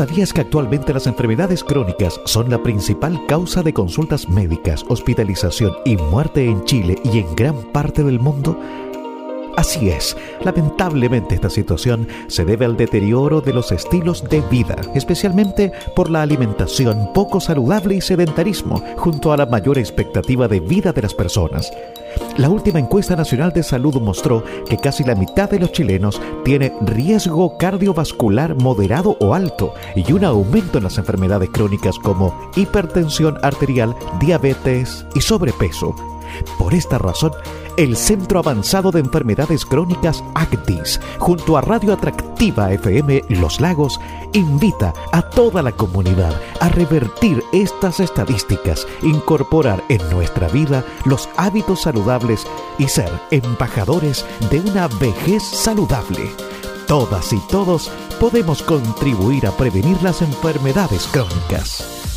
¿Sabías que actualmente las enfermedades crónicas son la principal causa de consultas médicas, hospitalización y muerte en Chile y en gran parte del mundo? Así es, lamentablemente esta situación se debe al deterioro de los estilos de vida, especialmente por la alimentación poco saludable y sedentarismo, junto a la mayor expectativa de vida de las personas. La última encuesta nacional de salud mostró que casi la mitad de los chilenos tiene riesgo cardiovascular moderado o alto y un aumento en las enfermedades crónicas como hipertensión arterial, diabetes y sobrepeso. Por esta razón, el Centro Avanzado de Enfermedades Crónicas ACTIS, junto a Radio Atractiva FM Los Lagos, invita a toda la comunidad a revertir estas estadísticas, incorporar en nuestra vida los hábitos saludables y ser embajadores de una vejez saludable. Todas y todos podemos contribuir a prevenir las enfermedades crónicas.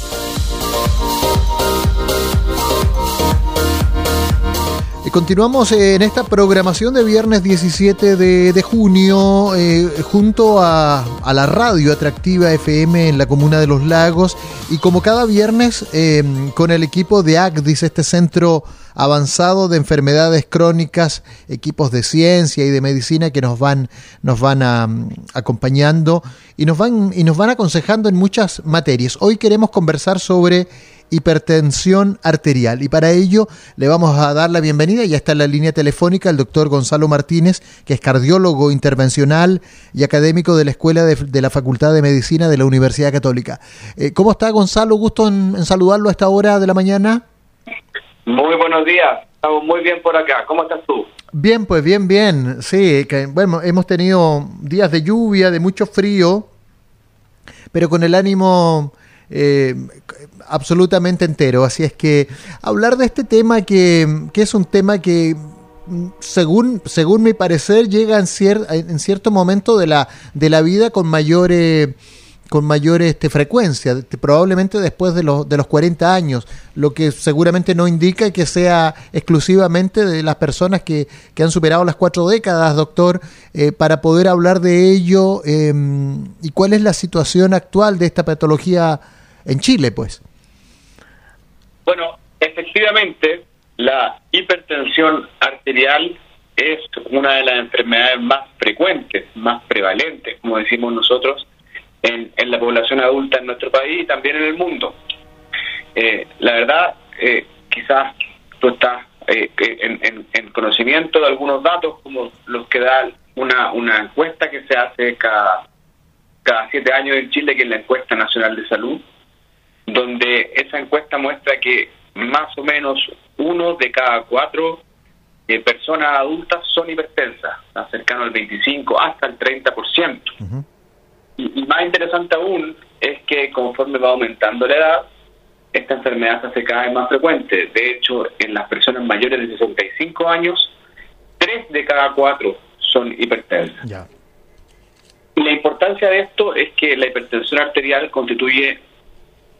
Continuamos en esta programación de viernes 17 de, junio eh, junto a, la radio atractiva FM en la comuna de Los Lagos y como cada viernes em, con el equipo de ACDIS, este centro avanzado de enfermedades crónicas, equipos de ciencia y de medicina que nos van, nos van acompañando y nos van, y nos van aconsejando en muchas materias. Hoy queremos conversar sobre hipertensión arterial. Y para ello le vamos a dar la bienvenida, ya está en la línea telefónica, el doctor Gonzalo Martínez, que es cardiólogo intervencional y académico de la Escuela de, la Facultad de Medicina de la Universidad Católica. Eh, ¿Cómo está Gonzalo? Gusto en, saludarlo a esta hora de la mañana. Muy buenos días, estamos muy bien por acá. ¿Cómo estás tú? Bien, pues bien, bien. Sí, que, bueno, hemos tenido días de lluvia, de mucho frío, pero con el ánimo eh, absolutamente entero. Así es que hablar de este tema que, es un tema que según, según mi parecer llega en, en cierto momento de la, de la vida con mayor, con mayor este, frecuencia, probablemente después de los, de los 40 años, lo que seguramente no indica que sea exclusivamente de las personas que, han superado las cuatro décadas, doctor, eh, para poder hablar de ello em, y cuál es la situación actual de esta patología en Chile, pues. Bueno, efectivamente, la hipertensión arterial es una de las enfermedades más frecuentes, más prevalentes, como decimos nosotros, en, la población adulta en nuestro país y también en el mundo. Eh, la verdad, eh, quizás tú estás eh, en, en, conocimiento de algunos datos como los que da una, una encuesta que se hace cada siete años en Chile, que es la encuesta nacional de salud, donde esa encuesta muestra que más o menos uno de cada cuatro eh, personas adultas son hipertensas, cercano al 25 hasta el 30%. y, y, más interesante aún es que conforme va aumentando la edad, esta enfermedad se hace cada vez más frecuente. De hecho, en las personas mayores de 65 años, tres de cada cuatro son hipertensas. Y la importancia de esto es que la hipertensión arterial constituye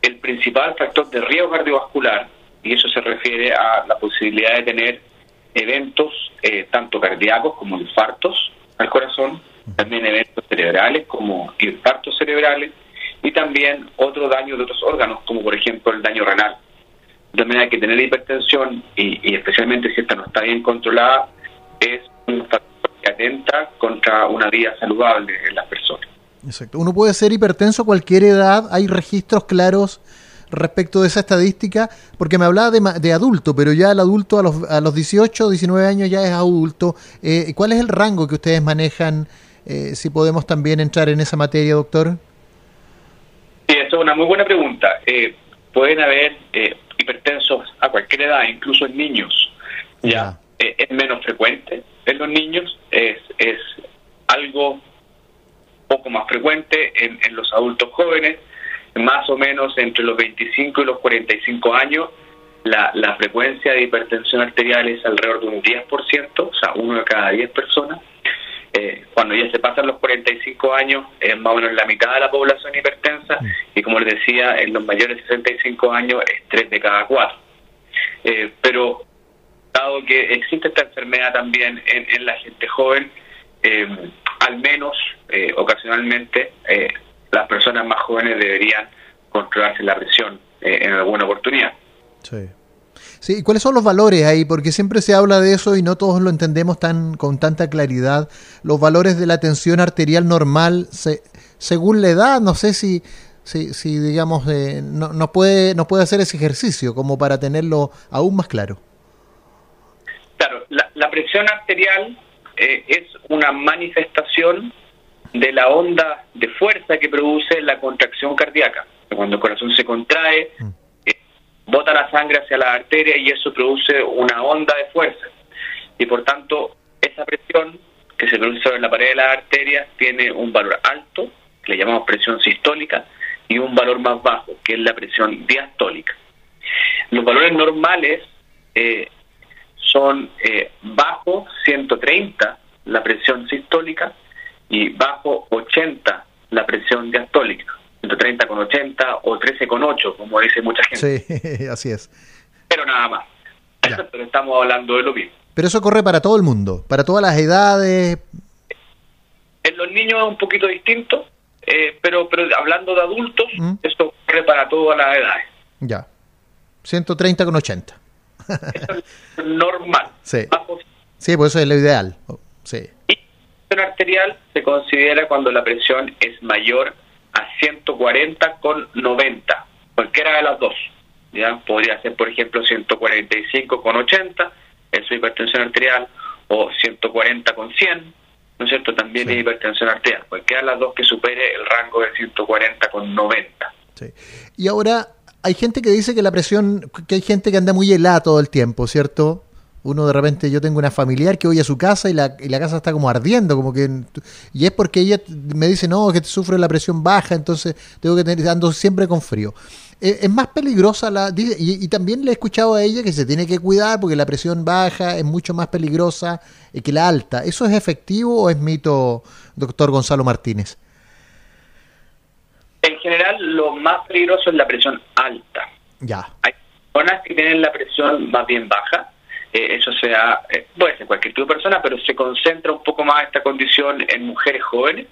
el principal factor de riesgo cardiovascular, y eso se refiere a la posibilidad de tener eventos eh, tanto cardíacos como infartos al corazón, también eventos cerebrales como infartos cerebrales y también otro daño de otros órganos, como por ejemplo el daño renal. También hay que tener hipertensión y, y especialmente si esta no está bien controlada, es un factor que atenta contra una vida saludable en las personas. Exacto. Uno puede ser hipertenso a cualquier edad, hay registros claros respecto de esa estadística, porque me hablaba de, de adulto, pero ya el adulto a los, a los 18 o 19 años ya es adulto. Eh, ¿Cuál es el rango que ustedes manejan? Eh, si podemos también entrar en esa materia, doctor. Sí, eso es una muy buena pregunta. Eh, pueden haber hipertensos a cualquier edad, incluso en niños. Ya, es menos frecuente en los niños, es, es algo poco más frecuente en, en los adultos jóvenes, más o menos entre los 25 y los 45 años, la, la frecuencia de hipertensión arterial es alrededor de un 10%, o sea, uno de cada 10 personas. Eh, cuando ya se pasan los 45 años, es más o menos la mitad de la población hipertensa, y como les decía, en los mayores de 65 años es 3 de cada 4. Eh, pero dado que existe esta enfermedad también en, en la gente joven, eh, al menos eh, ocasionalmente eh, las personas más jóvenes deberían controlarse la presión eh, en alguna oportunidad. Sí. Sí, ¿y cuáles son los valores ahí? Porque siempre se habla de eso y no todos lo entendemos tan con tanta claridad. Los valores de la tensión arterial normal, se, según la edad, no sé si, si, si digamos, eh, no, no, puede, no puede hacer ese ejercicio como para tenerlo aún más claro. Claro, la, la presión arterial eh, es una manifestación de la onda de fuerza que produce la contracción cardíaca. Cuando el corazón se contrae, mm. eh, bota la sangre hacia la arteria y eso produce una onda de fuerza. Y por tanto, esa presión que se produce sobre la pared de la arteria tiene un valor alto, que le llamamos presión sistólica, y un valor más bajo, que es la presión diastólica. Los valores normales eh, son eh, bajo 130 la presión sistólica y bajo 80 la presión diastólica. 130 con 80 o 13 con 8, como dice mucha gente. Sí, así es. Pero nada más. Pero estamos hablando de lo mismo. Pero eso corre para todo el mundo, para todas las edades. En los niños es un poquito distinto, eh, pero, pero hablando de adultos, ¿Mm? esto corre para todas las edades. Ya. 130 con 80. Eso es normal. Sí. Sí, pues eso es lo ideal. Sí. Y presión arterial se considera cuando la presión es mayor a 140 con 90, cualquiera de las dos. ¿ya? Podría ser, por ejemplo, 145 con 80, eso es hipertensión arterial, o 140 con 100, ¿no es cierto? También es hipertensión arterial. Cualquiera de las dos que supere el rango de 140 con 90. Sí. Y ahora, hay gente que dice que la presión, que hay gente que anda muy helada todo el tiempo, ¿cierto? uno de repente, yo tengo una familiar que voy a su casa y la, casa está como ardiendo, como que, y es porque ella me dice, no, que sufre la presión baja, entonces tengo que tener, siempre con frío. Eh, es más peligrosa la, y, y, también le he escuchado a ella que se tiene que cuidar porque la presión baja es mucho más peligrosa que la alta. ¿Eso es efectivo o es mito, doctor Gonzalo Martínez? En general, lo más peligroso es la presión alta. Ya. Hay personas que tienen la presión más bien baja, eh, eso sea, eh, puede ser cualquier tipo de persona, pero se concentra un poco más esta condición en mujeres jóvenes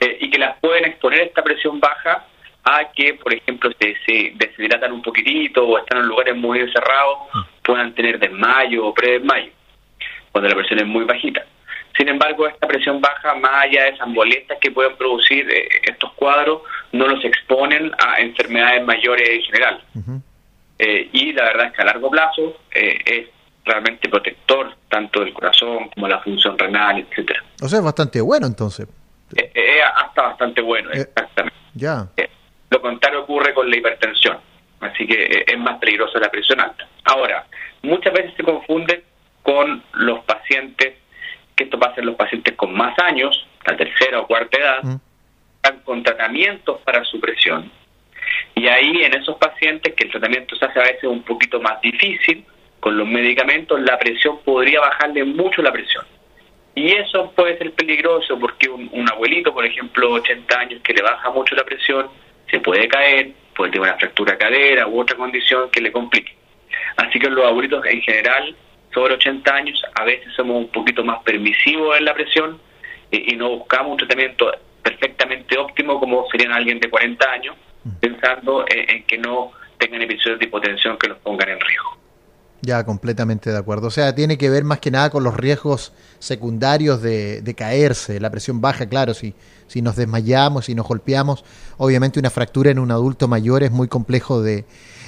eh, y que las pueden exponer esta presión baja a que, por ejemplo, se, se deshidratan un poquitito o están en lugares muy encerrados, puedan tener desmayo o predesmayo, cuando la presión es muy bajita. Sin embargo, esta presión baja, más allá de esas molestias que pueden producir estos cuadros, no los exponen a enfermedades mayores en general. y la verdad es que a largo plazo es realmente protector tanto del corazón como la función renal, etcétera. O sea, es bastante bueno entonces. Es, eh, eh, hasta bastante bueno, eh, exactamente. Ya. lo contrario ocurre con la hipertensión, así que es más peligrosa la presión alta. Ahora, muchas veces se confunde con los pacientes, que esto pasa en los pacientes con más años, la tercera o cuarta edad, mm. están con tratamientos para su presión. Y ahí en esos pacientes que el tratamiento se hace a veces un poquito más difícil, con los medicamentos la presión podría bajarle mucho la presión. Y eso puede ser peligroso porque un, abuelito, por ejemplo, 80 años, que le baja mucho la presión, se puede caer, puede tener una fractura cadera u otra condición que le complique. Así que los abuelitos en general, sobre 80 años, a veces somos un poquito más permisivos en la presión y, no buscamos un tratamiento perfectamente óptimo como serían alguien de 40 años, mm. pensando en que no tengan episodios de hipotensión que los pongan en riesgo. Ya, completamente de acuerdo. O sea, tiene que ver más que nada con los riesgos secundarios de, caerse, la presión baja, claro, si, si nos desmayamos, si nos golpeamos, obviamente una fractura en un adulto mayor es muy complejo de,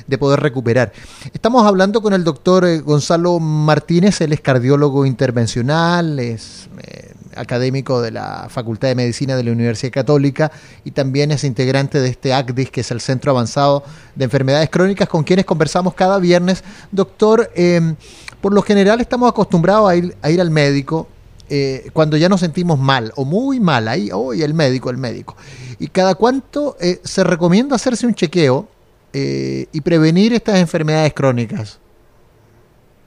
de poder recuperar. Estamos hablando con el doctor eh, Gonzalo Martínez, él es cardiólogo intervencional, es eh, académico de la Facultad de Medicina de la Universidad Católica y también es integrante de este ACDIS, que es el Centro Avanzado de Enfermedades Crónicas, con quienes conversamos cada viernes. Doctor, em, por lo general estamos acostumbrados a ir, a ir al médico eh, cuando ya nos sentimos mal o muy mal, ahí, hoy el médico, el médico. ¿Y cada cuánto se recomienda hacerse un chequeo eh, y prevenir estas enfermedades crónicas?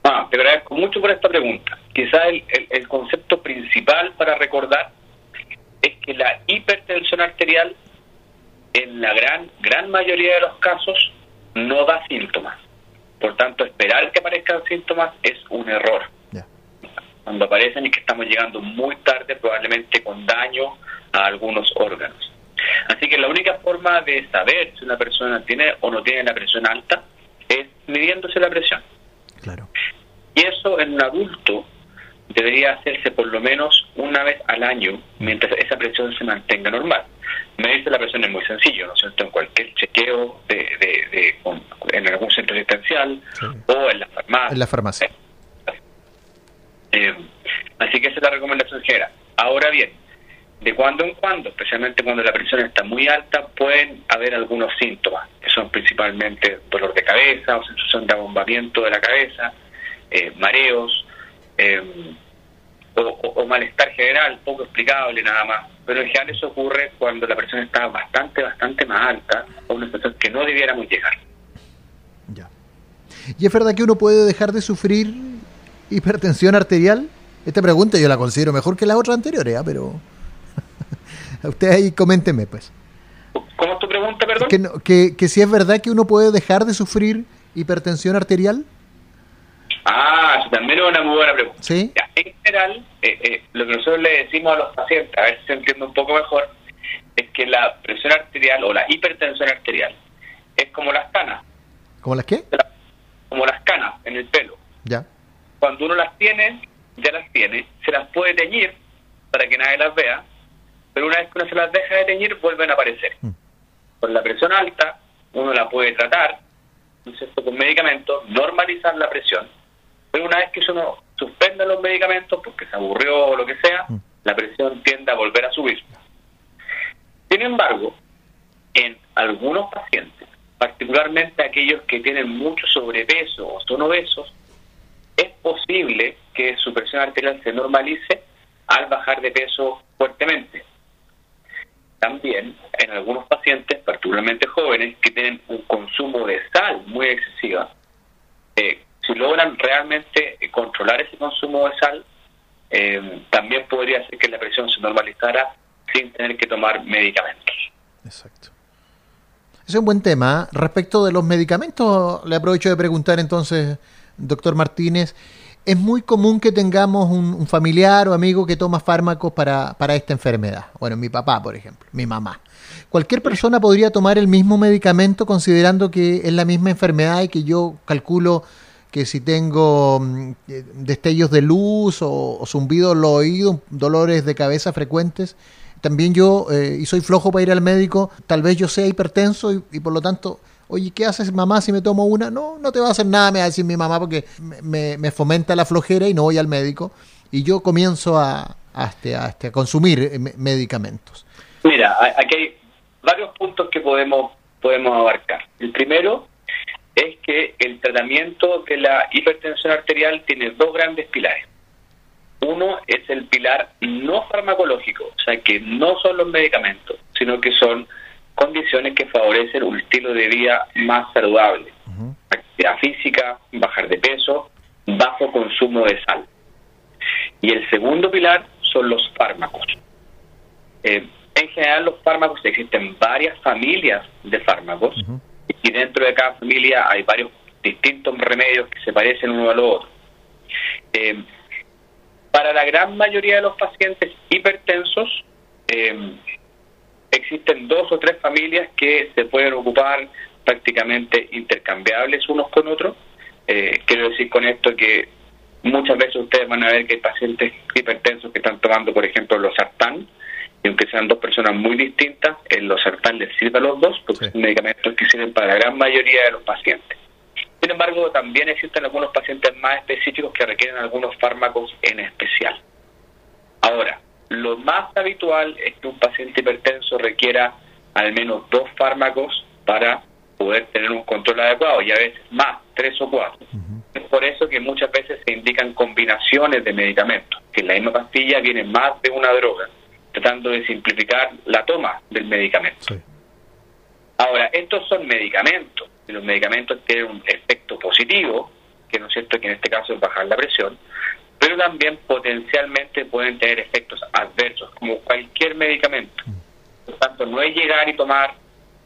Ah, te agradezco mucho por esta pregunta. Quizá el, el, concepto principal para recordar es que la hipertensión arterial en la gran gran mayoría de los casos no da síntomas. Por tanto, esperar que aparezcan síntomas es un error. Cuando aparecen y que estamos llegando muy tarde, probablemente con daño a algunos órganos. Así que la única forma de saber si una persona tiene o no tiene la presión alta es midiéndose la presión. Claro. Y eso en un adulto debería hacerse por lo menos una vez al año mientras esa presión se mantenga normal. Medirse la presión es muy sencillo, ¿no es cierto? En cualquier chequeo de, de, en algún centro asistencial o en la farmacia. En la farmacia. Eh, así que esa es la recomendación general. Ahora bien, de cuando en cuando, especialmente cuando la presión está muy alta, pueden haber algunos síntomas, que son principalmente dolor de cabeza o sensación de abombamiento de la cabeza, eh, mareos eh, o, malestar general, poco explicable nada más. Pero en general eso ocurre cuando la presión está bastante, bastante más alta o una situación que no debiéramos llegar. Ya. ¿Y es verdad que uno puede dejar de sufrir hipertensión arterial? Esta pregunta yo la considero mejor que las otras anteriores, ¿eh? pero... Usted ahí coménteme, pues. ¿Cómo es tu pregunta, perdón? Que, que, si es verdad que uno puede dejar de sufrir hipertensión arterial. Ah, eso también es una muy buena pregunta. ¿Sí? en general, eh, eh, lo que nosotros le decimos a los pacientes, a ver si se entiende un poco mejor, es que la presión arterial o la hipertensión arterial es como las canas. ¿Como las qué? Como las canas en el pelo. Ya. Cuando uno las tiene, ya las tiene, se las puede teñir para que nadie las vea, pero una vez que uno se las deja de teñir, vuelven a aparecer. Mm. Con la presión alta, uno la puede tratar, con medicamentos, normalizar la presión, pero una vez que uno suspende los medicamentos, porque se aburrió o lo que sea, mm. la presión tiende a volver a subir. Sin embargo, en algunos pacientes, particularmente aquellos que tienen mucho sobrepeso o son obesos, es posible que su presión arterial se normalice al bajar de peso fuertemente. También en algunos pacientes, particularmente jóvenes, que tienen un consumo de sal muy excesiva, eh, si logran realmente controlar ese consumo de sal, eh, también podría ser que la presión se normalizara sin tener que tomar medicamentos. Exacto. Es un buen tema. Respecto de los medicamentos, le aprovecho de preguntar entonces, doctor Martínez, es muy común que tengamos un, familiar o amigo que toma fármacos para, para, esta enfermedad. Bueno, mi papá, por ejemplo, mi mamá. ¿Cualquier persona podría tomar el mismo medicamento considerando que es la misma enfermedad y que yo calculo que si tengo mm, eh, destellos de luz o, zumbido en los oídos, dolores de cabeza frecuentes, también yo, eh, y soy flojo para ir al médico, tal vez yo sea hipertenso y por lo tanto oye, ¿qué haces mamá si me tomo una? No, no te va a hacer nada, me va a decir mi mamá porque me, fomenta la flojera y no voy al médico. Y yo comienzo a, a, este, a, este, consumir eh, medicamentos. Mira, aquí hay varios puntos que podemos, podemos abarcar. El primero es que el tratamiento de la hipertensión arterial tiene dos grandes pilares. Uno es el pilar no farmacológico, o sea, que no son los medicamentos, sino que son condiciones que favorecen un estilo de vida más saludable. Actividad física, bajar de peso, bajo consumo de sal. Y el segundo pilar son los fármacos. Eh, en general los fármacos existen varias familias de fármacos y dentro de cada familia hay varios distintos remedios que se parecen uno a lo otro. Eh, para la gran mayoría de los pacientes hipertensos, eh, existen dos o tres familias que se pueden ocupar prácticamente intercambiables unos con otros. Eh, quiero decir con esto que muchas veces ustedes van a ver que hay pacientes hipertensos que están tomando, por ejemplo, los sartán, y aunque sean dos personas muy distintas, el los sartán les sirve a los dos porque son medicamentos que sirven para la gran mayoría de los pacientes. Sin embargo, también existen algunos pacientes más específicos que requieren algunos fármacos en especial. Ahora, lo más habitual es que un paciente hipertenso requiera al menos dos fármacos para poder tener un control adecuado y a veces más, tres o cuatro. Es por eso que muchas veces se indican combinaciones de medicamentos, que en la misma pastilla viene más de una droga, tratando de simplificar la toma del medicamento. Ahora, estos son medicamentos, y los medicamentos tienen un efecto positivo, que no es cierto que en este caso es bajar la presión, pero también potencialmente pueden tener efectos adversos, como cualquier medicamento. Por tanto, no es llegar y tomar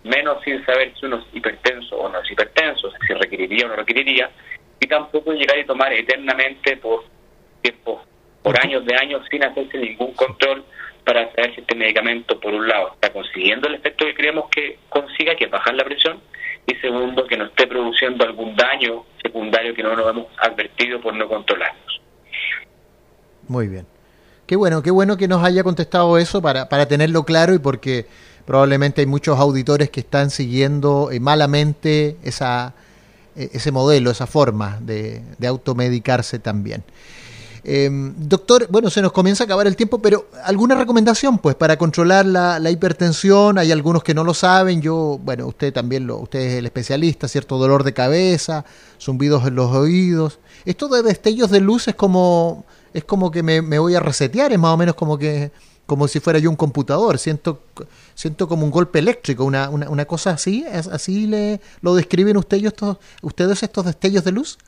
menos sin saber si uno es hipertenso o no es hipertenso, si requeriría o no requeriría, y tampoco llegar y tomar eternamente por tiempo, por años de años sin hacerse ningún control, para saber si este medicamento, por un lado, está consiguiendo el efecto que creemos que consiga, que es bajar la presión, y segundo, que no esté produciendo algún daño secundario que no nos hemos advertido por no controlarnos. Muy bien. Qué bueno, qué bueno que nos haya contestado eso para, para tenerlo claro y porque probablemente hay muchos auditores que están siguiendo eh, malamente esa, eh, ese modelo, esa forma de, de automedicarse también. Em, doctor, bueno, se nos comienza a acabar el tiempo, pero ¿alguna recomendación pues para controlar la, hipertensión? Hay algunos que no lo saben, yo, bueno, usted también, lo, usted es el especialista, cierto dolor de cabeza, zumbidos en los oídos. Esto de destellos de luz es como, es como que me, voy a resetear, es más o menos como que como si fuera yo un computador, siento, siento como un golpe eléctrico, una, una, una cosa así, así le lo describen ustedes estos, ustedes estos destellos de luz.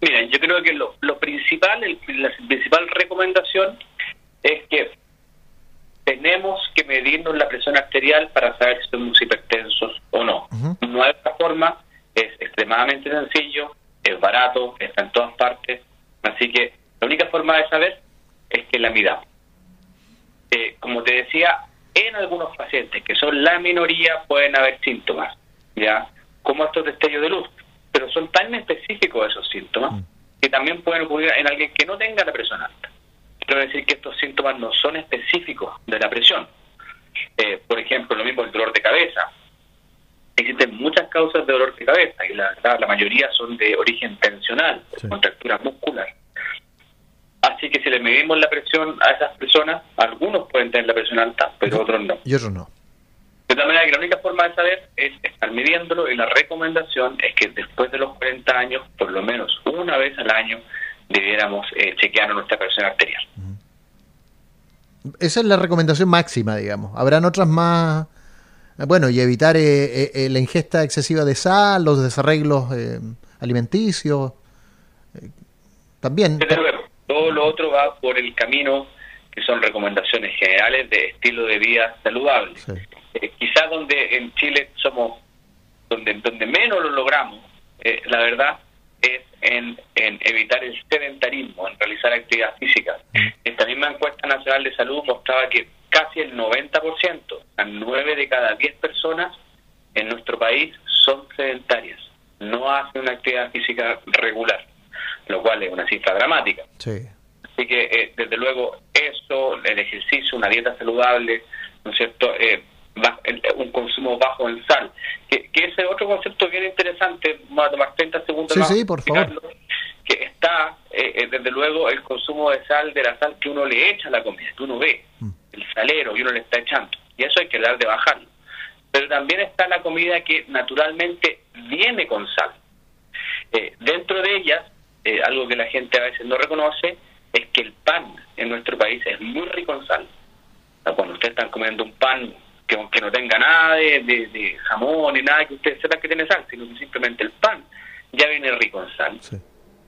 Mira, yo creo que lo, principal, la principal recomendación es que tenemos que medirnos la presión arterial para saber si somos hipertensos o no. No hay otra forma, es extremadamente sencillo, es barato, está en todas partes, así que la única forma de saber es que la midamos. Eh, como te decía, en algunos pacientes que son la minoría pueden haber síntomas, ¿ya? Como estos destellos de luz pero son tan específicos esos síntomas mm. que también pueden ocurrir en alguien que no tenga la presión alta. Quiero decir que estos síntomas no son específicos de la presión. Eh, por ejemplo, lo mismo el dolor de cabeza. Existen muchas causas de dolor de cabeza y la, la mayoría son de origen tensional, contractura muscular. Así que si le medimos la presión a esas personas, algunos pueden tener la presión alta, pero otros no. Y otros no. De tal manera que la única forma de saber es estar midiéndolo y la recomendación es que después de los 40 años, por lo menos una vez al año, debiéramos eh, chequear nuestra presión arterial. Esa es la recomendación máxima, digamos. Habrán otras más... Bueno, y evitar eh, eh, la ingesta excesiva de sal, los desarreglos alimenticios. también. todo lo otro va por el camino que son recomendaciones generales de estilo de vida saludable. Eh, quizás donde en Chile somos, donde, donde menos lo logramos, eh, la verdad, es en, en, evitar el sedentarismo, en realizar actividad física. Esta misma encuesta nacional de salud mostraba que casi el 90%, a 9 de cada 10 personas en nuestro país son sedentarias, no hacen una actividad física regular, lo cual es una cifra dramática. Así que, eh, desde luego, eso, el ejercicio, una dieta saludable, ¿no es cierto?, eh, un consumo bajo en sal. Que, que ese otro concepto bien interesante, vamos a tomar 30 segundos más. Sí, por favor. Que está, eh, eh, desde luego, el consumo de sal, de la sal que uno le echa a la comida, que uno ve, mm. El salero, y uno le está echando. Y eso hay que dar de bajarlo. Pero también está la comida que naturalmente viene con sal. Eh, dentro de ellas, algo que la gente a veces no reconoce, es que el pan en nuestro país es muy rico en sal. Cuando ustedes están comiendo un pan que no tenga nada de, jamón ni nada que ustedes sepan que tiene sal, sino que simplemente el pan ya viene rico en sal.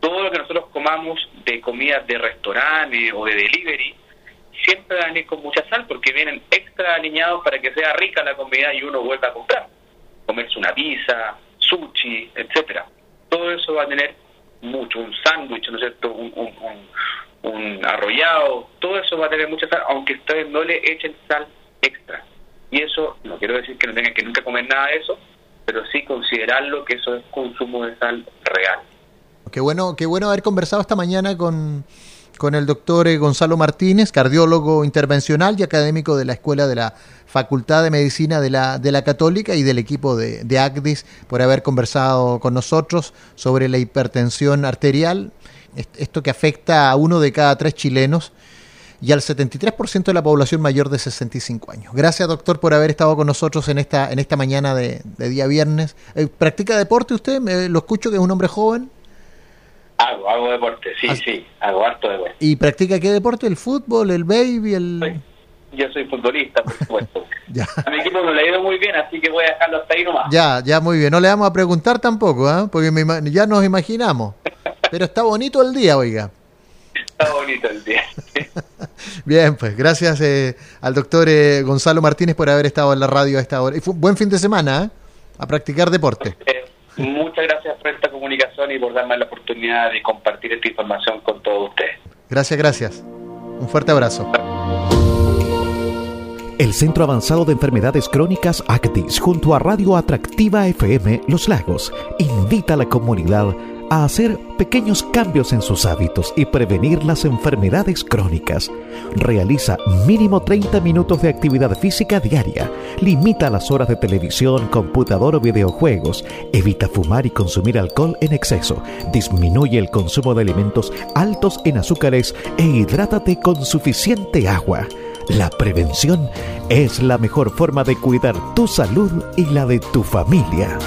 Todo lo que nosotros comamos de comidas de restaurante o de delivery siempre van con mucha sal porque vienen extra alineados para que sea rica la comida y uno vuelva a comprar. Comerse una pizza, sushi, etcétera. Todo eso va a tener mucho, un sándwich, ¿no es cierto? Un, un, un arrollado, todo eso va a tener mucha sal, aunque ustedes no le echen sal extra. Y eso, no quiero decir que no tengan que nunca comer nada de eso, pero sí considerarlo que eso es consumo de sal real. Qué bueno, qué bueno haber conversado esta mañana con, con el doctor eh, Gonzalo Martínez, cardiólogo intervencional y académico de la Escuela de la Facultad de Medicina de la, de la Católica y del equipo de, de ACDIS, por haber conversado con nosotros sobre la hipertensión arterial, esto que afecta a uno de cada tres chilenos y al 73% de la población mayor de 65 años. Gracias, doctor, por haber estado con nosotros en esta, en esta mañana de, día viernes. Eh, ¿Practica deporte usted? lo escucho que es un hombre joven. Hago, hago deporte, sí, ah, sí, hago harto deporte. ¿Y practica qué deporte? ¿El fútbol, el baby, el...? yo soy futbolista, por supuesto. A mi equipo no le ha ido muy bien, así que voy a dejarlo hasta ahí nomás. Ya, ya, muy bien. No le vamos a preguntar tampoco, ¿eh? porque ya nos imaginamos. Pero está bonito el día, oiga. Está bonito el día. Bien, pues gracias eh, al doctor eh, Gonzalo Martínez por haber estado en la radio a esta hora. Y fue un buen fin de semana, ¿eh? A practicar deporte. Muchas gracias por esta comunicación y por darme la oportunidad de compartir esta información con todos ustedes. Gracias, gracias. Un fuerte abrazo. El Centro Avanzado de Enfermedades Crónicas ACTIS junto a Radio Atractiva FM Los Lagos invita a la comunidad a hacer pequeños cambios en sus hábitos y prevenir las enfermedades crónicas. Realiza mínimo 30 minutos de actividad física diaria. Limita las horas de televisión, computador o videojuegos. Evita fumar y consumir alcohol en exceso. Disminuye el consumo de alimentos altos en azúcares e hidrátate con suficiente agua. La prevención es la mejor forma de cuidar tu salud y la de tu familia.